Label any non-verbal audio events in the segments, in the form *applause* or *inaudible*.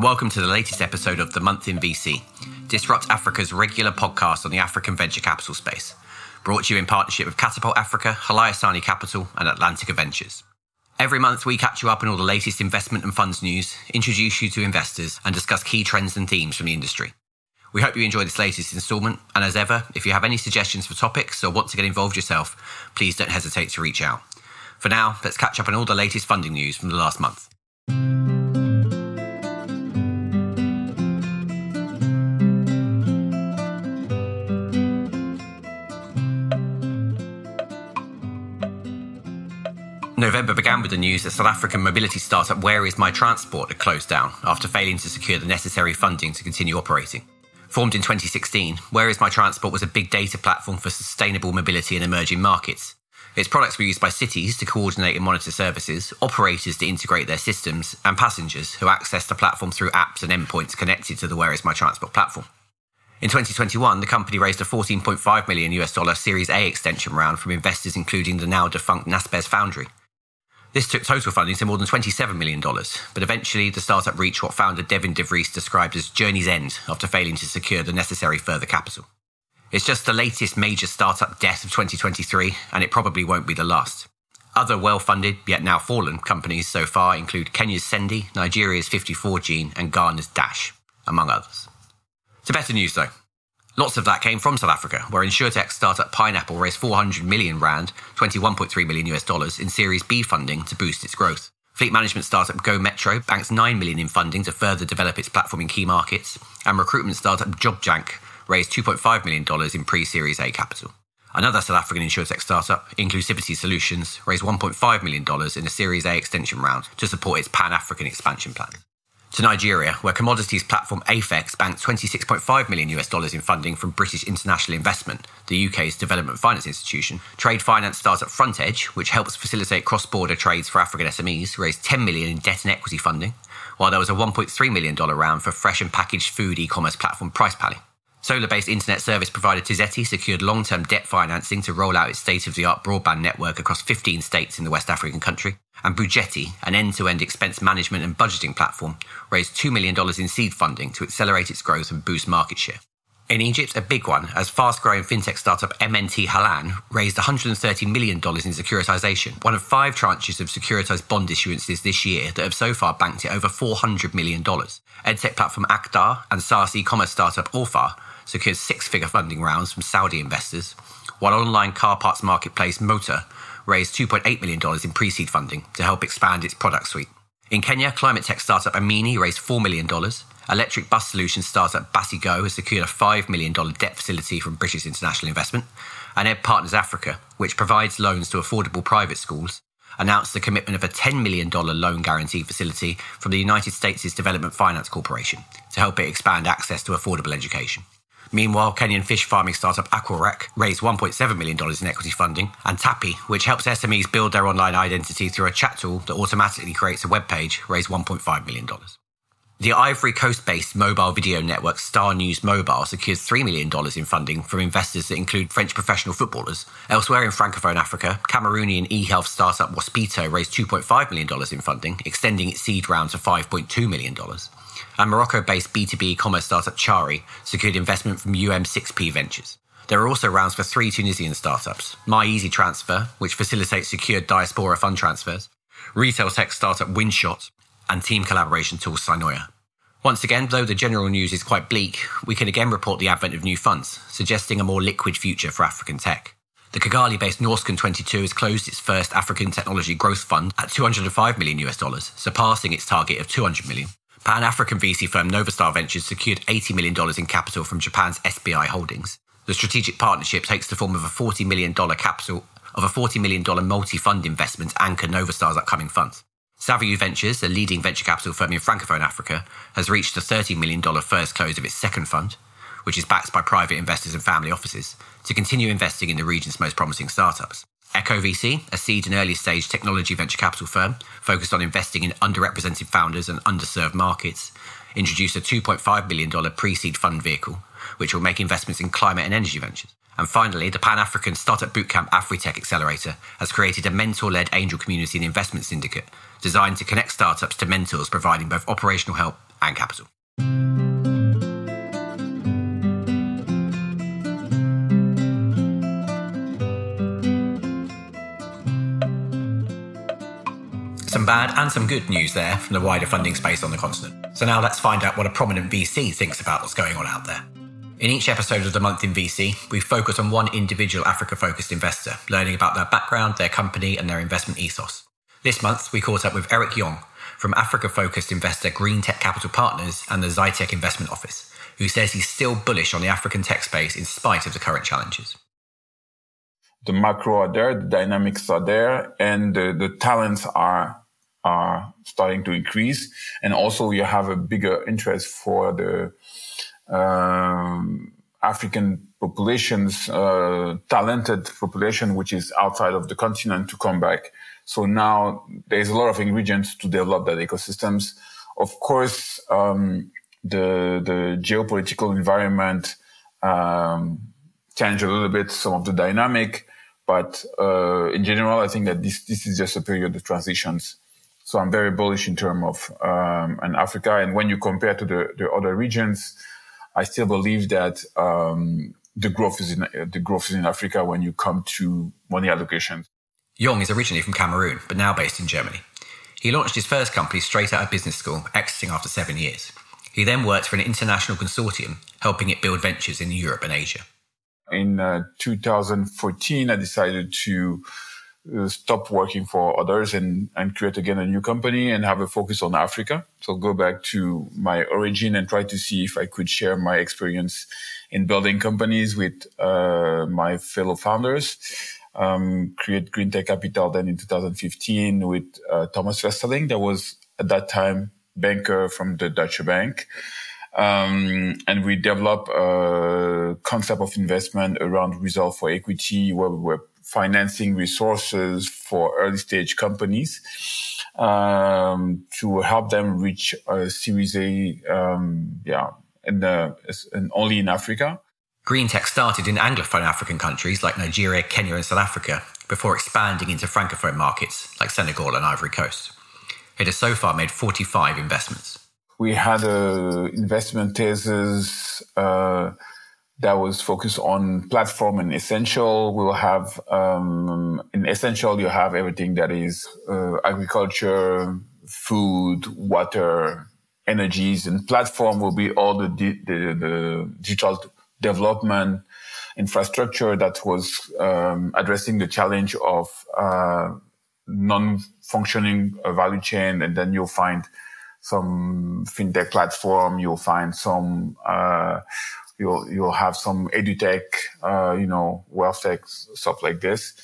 and welcome to the latest episode of The Month in VC, Disrupt Africa's regular podcast on the African venture capital space. Brought to you in partnership with Katapult Africa, Hlayisani Capital, and Atlantica Ventures. Every month, we catch you up on all the latest investment and funds news, introduce you to investors, and discuss key trends and themes from the industry. We hope you enjoy this latest instalment, and as ever, if you have any suggestions for topics or want to get involved yourself, please don't hesitate to reach out. For now, let's catch up on all the latest funding news from the last month. November began with the news that South African mobility startup Where Is My Transport had closed down after failing to secure the necessary funding to continue operating. Formed in 2016, Where Is My Transport was a big data platform for sustainable mobility in emerging markets. Its products were used by cities to coordinate and monitor services, operators to integrate their systems, and passengers who access the platform through apps and endpoints connected to the Where Is My Transport platform. In 2021, the company raised a 14.5 million US dollar Series A extension round from investors including the now defunct Naspers Foundry. This took total funding to more than $27 million, but eventually the startup reached what founder Devin DeVries described as journey's end after failing to secure the necessary further capital. It's just the latest major startup death of 2023, and it probably won't be the last. Other well funded, yet now fallen companies so far include Kenya's Sendy, Nigeria's 54Gene, and Ghana's Dash, among others. To better news though. Lots of that came from South Africa, where insurtech startup Pineapple raised 400 million rand, 21.3 million US dollars, in Series B funding to boost its growth. Fleet management startup Go Metro banks 9 million in funding to further develop its platform in key markets, and recruitment startup JobJack raised 2.5 million dollars in pre-Series A capital. Another South African insurtech startup, Inclusivity Solutions, raised $1.5 million in a Series A extension round to support its Pan African expansion plan to Nigeria, where commodities platform Afex banked 26.5 million US dollars in funding from British International Investment, the UK's development finance institution. Trade finance startup FrontEdge, which helps facilitate cross-border trades for African SMEs, raised 10 million in debt and equity funding, while there was a 1.3 million dollar round for fresh and packaged food e-commerce platform PricePally. Solar-based internet service provider Tizeti secured long-term debt financing to roll out its state-of-the-art broadband network across 15 states in the West African country. And Bujeti, an end-to-end expense management and budgeting platform, raised $2 million in seed funding to accelerate its growth and boost market share. In Egypt, a big one, as fast-growing fintech startup MNT Halan raised $130 million in securitization, one of five tranches of securitized bond issuances this year that have so far banked it over $400 million. EdTech platform Akdar and SaaS e-commerce startup Orfar secured six-figure funding rounds from Saudi investors, while online car parts marketplace Motor raised $2.8 million in pre-seed funding to help expand its product suite. In Kenya, climate tech startup Amini raised $4 million. Electric bus solution startup Basigo has secured a $5 million debt facility from British International Investment. And Ed Partners Africa, which provides loans to affordable private schools, announced the commitment of a $10 million loan guarantee facility from the United States' Development Finance Corporation to help it expand access to affordable education. Meanwhile, Kenyan fish farming startup Aquarech raised $1.7 million in equity funding, and Tapi, which helps SMEs build their online identity through a chat tool that automatically creates a web page, raised $1.5 million. The Ivory Coast based mobile video network Star News Mobile secured $3 million in funding from investors that include French professional footballers. Elsewhere in Francophone Africa, Cameroonian e health startup Waspito raised $2.5 million in funding, extending its seed round to $5.2 million and Morocco based B2B commerce startup Chari secured investment from UM6P Ventures. There are also rounds for three Tunisian startups My Easy Transfer, which facilitates secured diaspora fund transfers, retail tech startup Windshot, and team collaboration tool Sinoia. Once again, though the general news is quite bleak, we can again report the advent of new funds, suggesting a more liquid future for African tech. The Kigali based Norrsken22 has closed its first African technology growth fund at 205 million US dollars, surpassing its target of 200 million. Pan African VC firm Novastar Ventures secured $80 million in capital from Japan's SBI Holdings. The strategic partnership takes the form of a $40 million capital of a $40 million multi-fund investment to anchor Novastar's upcoming funds. Saviu Ventures, a leading venture capital firm in Francophone Africa, has reached the $30 million first close of its second fund, which is backed by private investors and family offices, to continue investing in the region's most promising startups. Echo VC, a seed and early stage technology venture capital firm focused on investing in underrepresented founders and underserved markets, introduced a $2.5 billion pre seed fund vehicle, which will make investments in climate and energy ventures. And finally, the Pan African Startup Bootcamp AfriTech Accelerator has created a mentor led angel community and investment syndicate designed to connect startups to mentors providing both operational help and capital. Some bad and some good news there from the wider funding space on the continent. So now let's find out what a prominent VC thinks about what's going on out there. In each episode of The Month in VC, we focus on one individual Africa focused investor, learning about their background, their company, and their investment ethos. This month, we caught up with Erick Yong from Africa focused investor GreenTec Capital Partners and the Zytec Investment Office, who says he's still bullish on the African tech space in spite of the current challenges. The macro are there, the dynamics are there, and the, the talents are are starting to increase. And also, you have a bigger interest for the um, African populations, uh, talented population, which is outside of the continent, to come back. So now there's a lot of ingredients to develop that ecosystems. Of course, um, the the geopolitical environment um, changed a little bit some of the dynamic, but uh, in general, I think that this this is just a period of transitions. So I'm very bullish in terms of um, and Africa. And when you compare to the, the other regions, I still believe that um, the growth is in the growth is in Africa when you come to money allocations. Yong is originally from Cameroon, but now based in Germany. He launched his first company straight out of business school, exiting after seven years. He then worked for an international consortium, helping it build ventures in Europe and Asia. In uh, 2014, I decided to stop working for others and, and create again a new company and have a focus on Africa. So go back to my origin and try to see if I could share my experience in building companies with uh, my fellow founders um, create GreenTec Capital then in 2015 with uh, Thomas Festerling. That was at that time banker from the Deutsche Bank. Um, and we developed a concept of investment around result for equity where we were financing resources for early stage companies um, to help them reach a Series A, um, yeah, and, uh, and only in Africa. GreenTec started in Anglophone African countries like Nigeria, Kenya, and South Africa before expanding into Francophone markets like Senegal and Ivory Coast. It has so far made 45 investments. We had an investment thesis uh, that was focused on platform and essential. We'll have, um, in essential, you have everything that is uh, agriculture, food, water, energies, and platform will be all the, di- the, the digital development infrastructure that was um, addressing the challenge of uh, non-functioning value chain, and then you'll find some fintech platform, you'll find some, uh, you'll you'll have some edutech, uh, you know, wealth tech stuff like this.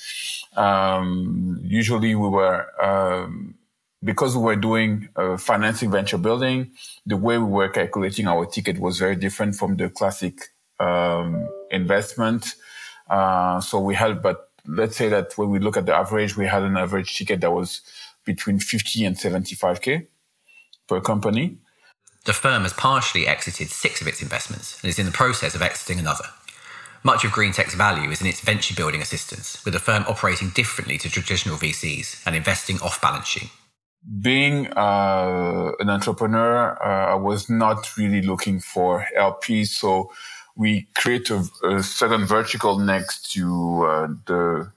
Um, usually, we were um, because we were doing uh, financing venture building. The way we were calculating our ticket was very different from the classic um, investment. Uh, so we had, but let's say that when we look at the average, we had an average ticket that was between 50 and 75k per company. The firm has partially exited six of its investments and is in the process of exiting another. Much of GreenTec's value is in its venture building assistance, with the firm operating differently to traditional VCs and investing off balance sheet. Being uh, an entrepreneur, uh, I was not really looking for LPs, so we create a, a certain vertical next to uh, the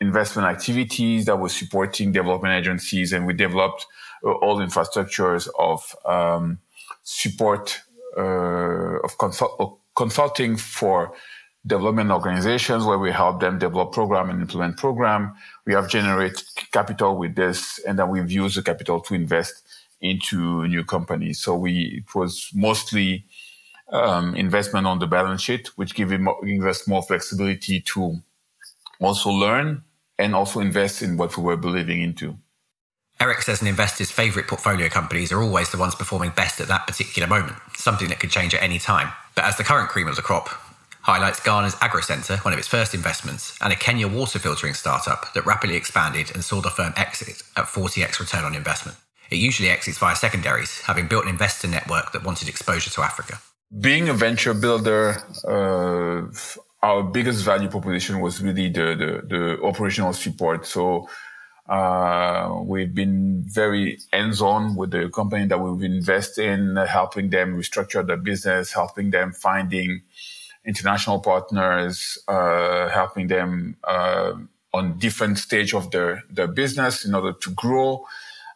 investment activities that was supporting development agencies, and we developed uh, all infrastructures of um, support uh, of, consult- consulting for development organizations where we help them develop program and implement program. We have generated capital with this, and then we've used the capital to invest into new companies. So we it was mostly um, investment on the balance sheet, which give us more flexibility to also learn and also invest in what we were believing into. Erick says an investor's favorite portfolio companies are always the ones performing best at that particular moment, something that could change at any time. But as the current cream of the crop, highlights Ghana's AgroCenta, one of its first investments, and a Kenya water filtering startup that rapidly expanded and saw the firm exit at 40x return on investment. It usually exits via secondaries, having built an investor network that wanted exposure to Africa. Being a venture builder, uh, our biggest value proposition was really the, the, the operational support. So uh, we've been very hands-on with the company that we've invested in, helping them restructure their business, helping them finding international partners, uh, helping them uh, on different stage of their, their business in order to grow.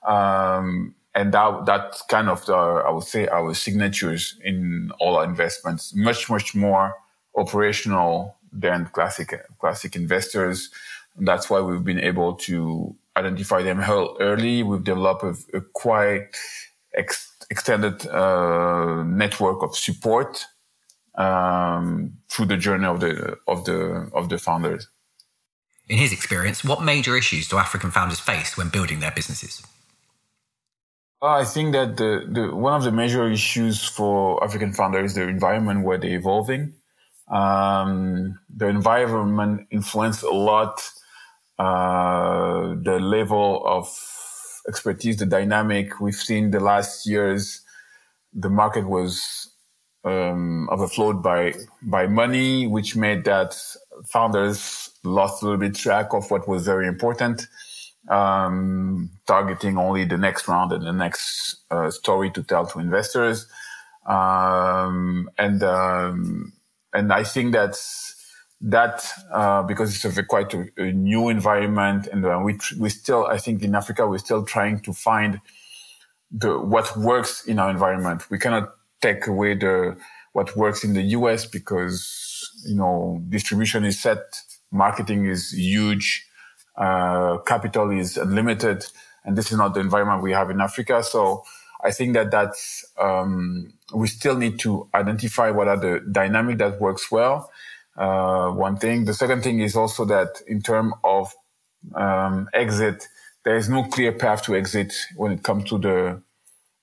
Um, and that, that's kind of the, I would say our signatures in all our investments, much, much more operational than classic, classic investors. That's why we've been able to identify them early. We've developed a, a quite ex- extended uh, network of support um, through the journey of the of the of the founders. In his experience, what major issues do African founders face when building their businesses? I think that the, the one of the major issues for African founders is the environment where they're evolving. Um, the environment influences a lot uh, the level of expertise, the dynamic we've seen the last years. The market was um, overflowed by by money, which made that founders lost a little bit track of what was very important, um, targeting only the next round and the next uh, story to tell to investors, um, and um, and I think that's that uh, because it's a quite a, a new environment, and uh, we we still I think in Africa we're still trying to find the what works in our environment. We cannot take away the what works in the US because you know distribution is set, marketing is huge, uh, capital is unlimited, and this is not the environment we have in Africa. So I think that that's um, we still need to identify what are the dynamic that works well uh, one thing. The second thing is also that in terms of um, exit, there is no clear path to exit when it comes to the,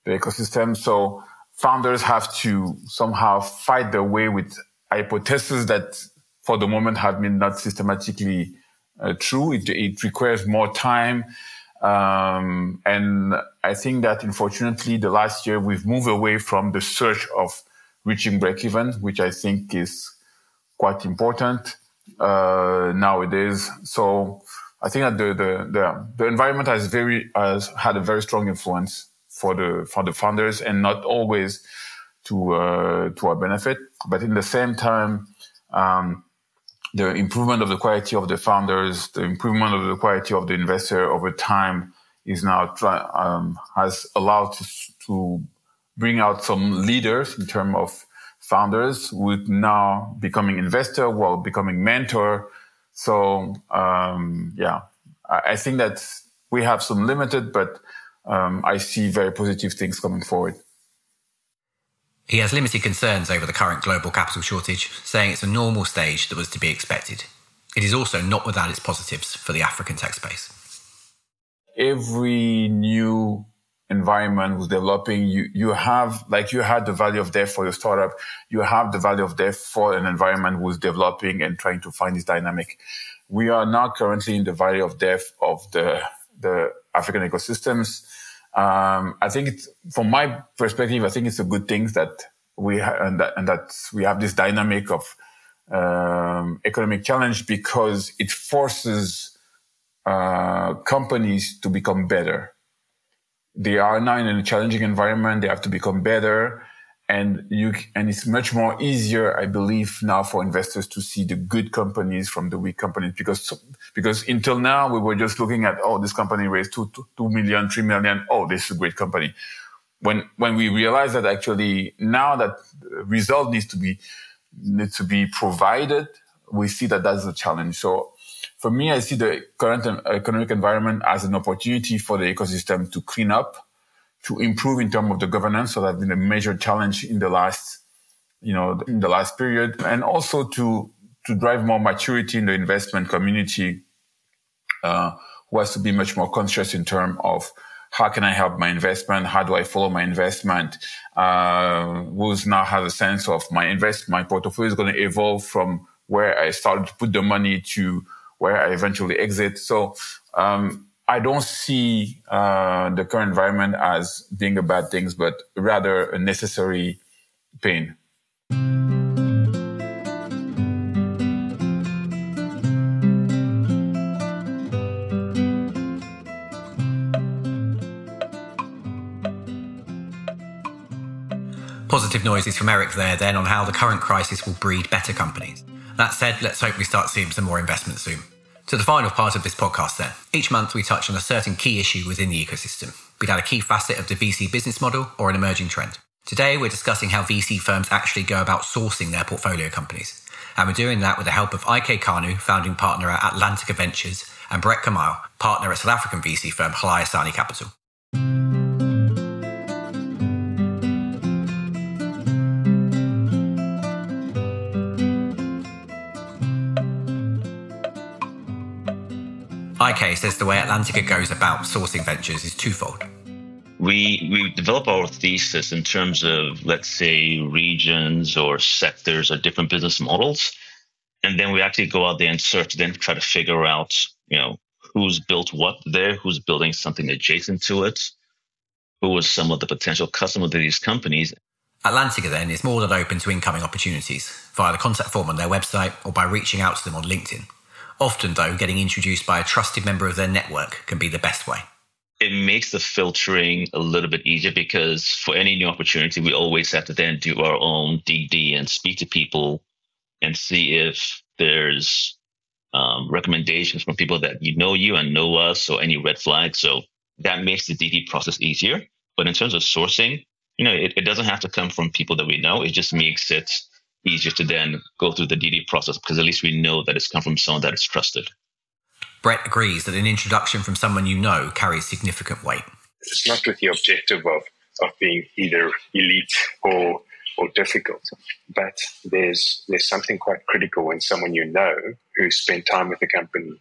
the ecosystem. So founders have to somehow fight their way with hypotheses that for the moment have been not systematically uh, true. It, it, requires more time. Um, and I think that unfortunately the last year we've moved away from the search of reaching break even, which I think is quite important uh, nowadays. So I think that the, the, the, the environment has very, has had a very strong influence for the, for the founders and not always to, uh, to our benefit. But in the same time, um, the improvement of the quality of the founders, the improvement of the quality of the investor over time is now try, um, has allowed to, to bring out some leaders in terms of founders with now becoming investor while becoming mentor. So um, yeah, I, I, think that we have some limited, but um, I see very positive things coming forward. He has limited concerns over the current global capital shortage, saying it's a normal stage that was to be expected. It is also not without its positives for the African tech space. Every new environment was developing, you, you have, like you had the value of death for your startup, you have the value of death for an environment who's developing and trying to find this dynamic. We are now currently in the valley of death of the, the African ecosystems. Um, I think it's, from my perspective, I think it's a good thing that we ha- and, that, and that we have this dynamic of um, economic challenge because it forces uh, companies to become better they are now in a challenging environment. They have to become better. And you, and it's much more easier, I believe, now for investors to see the good companies from the weak companies because, because until now we were just looking at, oh, this company raised two, two, two million, three million. Oh, this is a great company. When, when we realize that actually now that result needs to be, needs to be provided, we see that that's a challenge. So for me, I see the current economic environment as an opportunity for the ecosystem to clean up, to improve in terms of the governance. So that's been a major challenge in the last, you know, in the last period, and also to to drive more maturity in the investment community, uh, who has to be much more conscious in terms of how can I help my investment? How do I follow my investment? Uh, who's now has a sense of my invest, my portfolio is going to evolve from where I started to put the money to where I eventually exit. So um, I don't see uh, the current environment as being a bad thing, but rather a necessary pain. Positive noises from Erick there then on how the current crisis will breed better companies. That said, let's hope we start seeing some more investment soon. To the final part of this podcast, then. Each month, we touch on a certain key issue within the ecosystem, be that a key facet of the VC business model or an emerging trend. Today, we're discussing how VC firms actually go about sourcing their portfolio companies. And we're doing that with the help of IK Kanu, founding partner at Atlantica Ventures, and Brett Commaille, partner at South African VC firm Hlayisani Capital. IK says the way Atlantica goes about sourcing ventures is twofold. We, we develop our thesis in terms of, let's say, regions or sectors or different business models. And then we actually go out there and search, then try to figure out, you know, who's built what there, who's building something adjacent to it, who was some of the potential customers of these companies. Atlantica then is more than open to incoming opportunities via the contact form on their website or by reaching out to them on LinkedIn. Often, though, getting introduced by a trusted member of their network can be the best way. It makes the filtering a little bit easier because for any new opportunity, we always have to then do our own DD and speak to people and see if there's um, recommendations from people that you know you and know us or any red flags. So that makes the DD process easier. But in terms of sourcing, you know, it, it doesn't have to come from people that we know. It just makes it easier to then go through the DD process because at least we know that it's come from someone that is trusted. Brett agrees that an introduction from someone you know carries significant weight. It's not with the objective of, of being either elite or or difficult, but there's there's something quite critical when someone you know who spent time with the company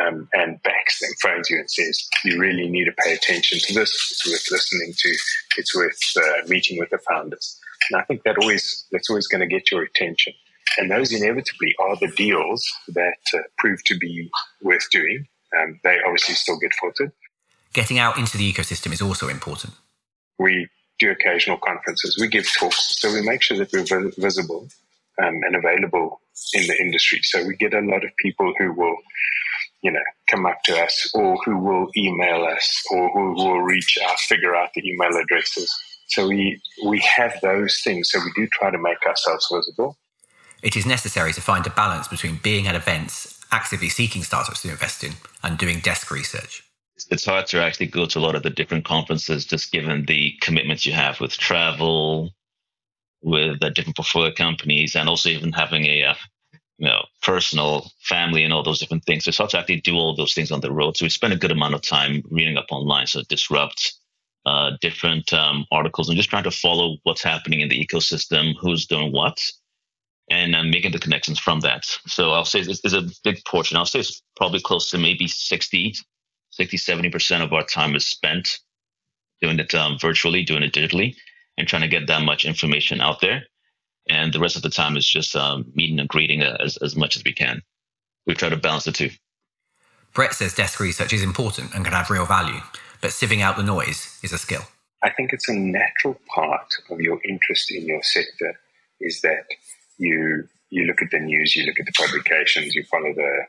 um, and backs them, phones you and says, "You really need to pay attention to this. It's worth listening to. It's worth uh, meeting with the founders." And I think that always that's always going to get your attention. And those inevitably are the deals that uh, prove to be worth doing. Um, they obviously still get footed. Getting out into the ecosystem is also important. We do occasional conferences. We give talks, so we make sure that we're visible um, and available in the industry. So we get a lot of people who will, you know, come up to us or who will email us or who will reach out, figure out the email addresses so we we have those things. So we do try to make ourselves visible. It is necessary to find a balance between being at events, actively seeking startups to invest in, and doing desk research. It's hard to actually go to a lot of the different conferences, just given the commitments you have with travel, with the different portfolio companies, and also even having a uh, you know personal family and all those different things. So it's hard to actually do all those things on the road. So we spend a good amount of time reading up online, so disrupt uh, different um, articles and just trying to follow what's happening in the ecosystem, who's doing what, and uh, making the connections from that. So I'll say this is a big portion. I'll say it's probably close to maybe 60, 60, 70% of our time is spent doing it um, virtually, doing it digitally, and trying to get that much information out there. And the rest of the time is just um, meeting and greeting as, as much as we can. We try to balance the two. Brett says desk research is important and can have real value but sieving out the noise is a skill. I think it's a natural part of your interest in your sector is that you you look at the news, you look at the publications, you follow the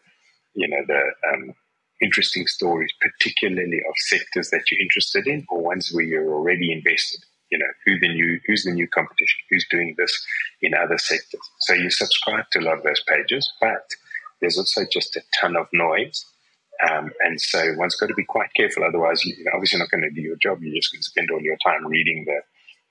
you know the um, interesting stories, particularly of sectors that you're interested in or ones where you're already invested. You know who the new who's the new competition, who's doing this in other sectors. So you subscribe to a lot of those pages, but there's also just a ton of noise um, and so one's got to be quite careful. Otherwise, you, are obviously not going to do your job. You're just going to spend all your time reading the,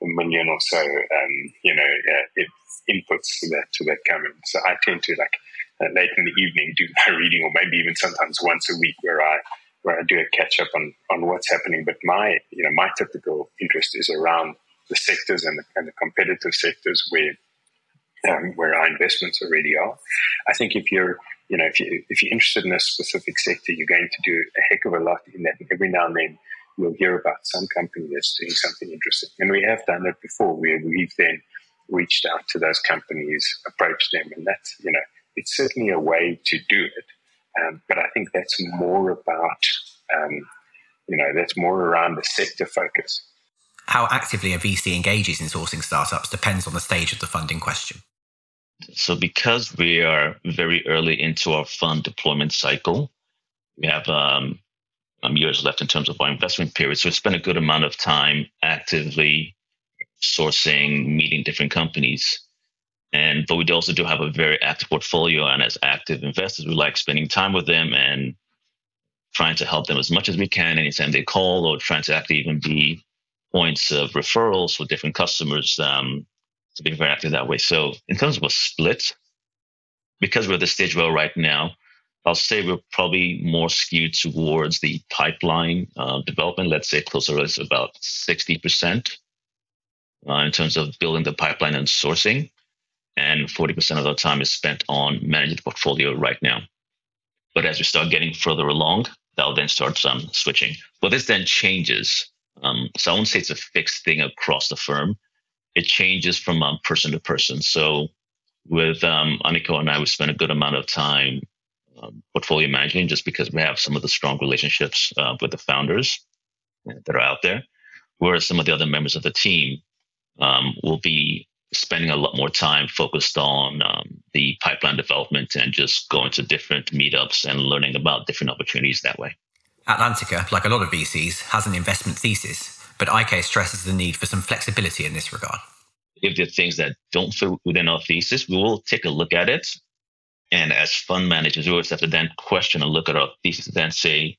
the million or so, um, you know, uh, inputs to that, to that coming. So I tend to like uh, late in the evening do *laughs* my reading or maybe even sometimes once a week where I, where I do a catch up on, on what's happening. But my, you know, my typical interest is around the sectors and the, and the competitive sectors where, um, where our investments already are. I think if you're you know, if you if you're interested in a specific sector, you're going to do a heck of a lot in that. Every now and then, you'll hear about some company that's doing something interesting, and we have done that before. Where we've then reached out to those companies, approached them, and that's you know, it's certainly a way to do it. Um, but I think that's more about um, you know, that's more around the sector focus. How actively a VC engages in sourcing startups depends on the stage of the funding question. So, because we are very early into our fund deployment cycle, we have um, um, years left in terms of our investment period. So, we spend a good amount of time actively sourcing, meeting different companies. And but we also do have a very active portfolio, and as active investors, we like spending time with them and trying to help them as much as we can anytime they call, or trying to actually even be points of referrals for different customers um, to be very active that way. So in terms of a split, because we're at the stage we're right now, I'll say we're probably more skewed towards the pipeline uh, development. Let's say closer to about 60% uh, in terms of building the pipeline and sourcing. And 40% of our time is spent on managing the portfolio right now. But as we start getting further along, that'll then start um, switching. But this then changes. Um, so I won't say it's a fixed thing across the firm. It changes from um, person to person. So with um, Aniko and I, we spend a good amount of time um, portfolio managing just because we have some of the strong relationships uh, with the founders that are out there. Whereas some of the other members of the team um, will be spending a lot more time focused on um, the pipeline development and just going to different meetups and learning about different opportunities that way. Atlantica, like a lot of VCs, has an investment thesis, but IK stresses the need for some flexibility in this regard. If there are things that don't fit within our thesis, we will take a look at it. And as fund managers, we always have to then question and look at our thesis and then say,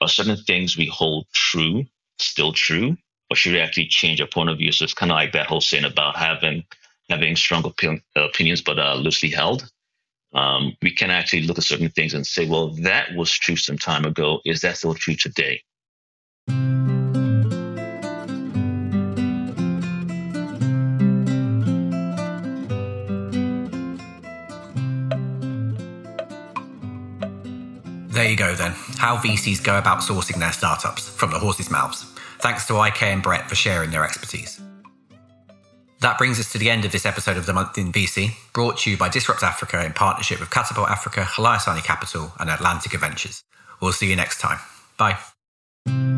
are certain things we hold true still true? Or should we actually change our point of view? So it's kind of like that whole saying about having having strong opinion, opinions but uh, loosely held. Um, we can actually look at certain things and say, well, that was true some time ago. Is that still true today? There you go, then. How VCs go about sourcing their startups from the horse's mouths. Thanks to IK and Brett for sharing their expertise. That brings us to the end of this episode of The Month in VC, brought to you by Disrupt Africa in partnership with Katapult Africa, Hlayisani Capital, and Atlantica Ventures. We'll see you next time. Bye.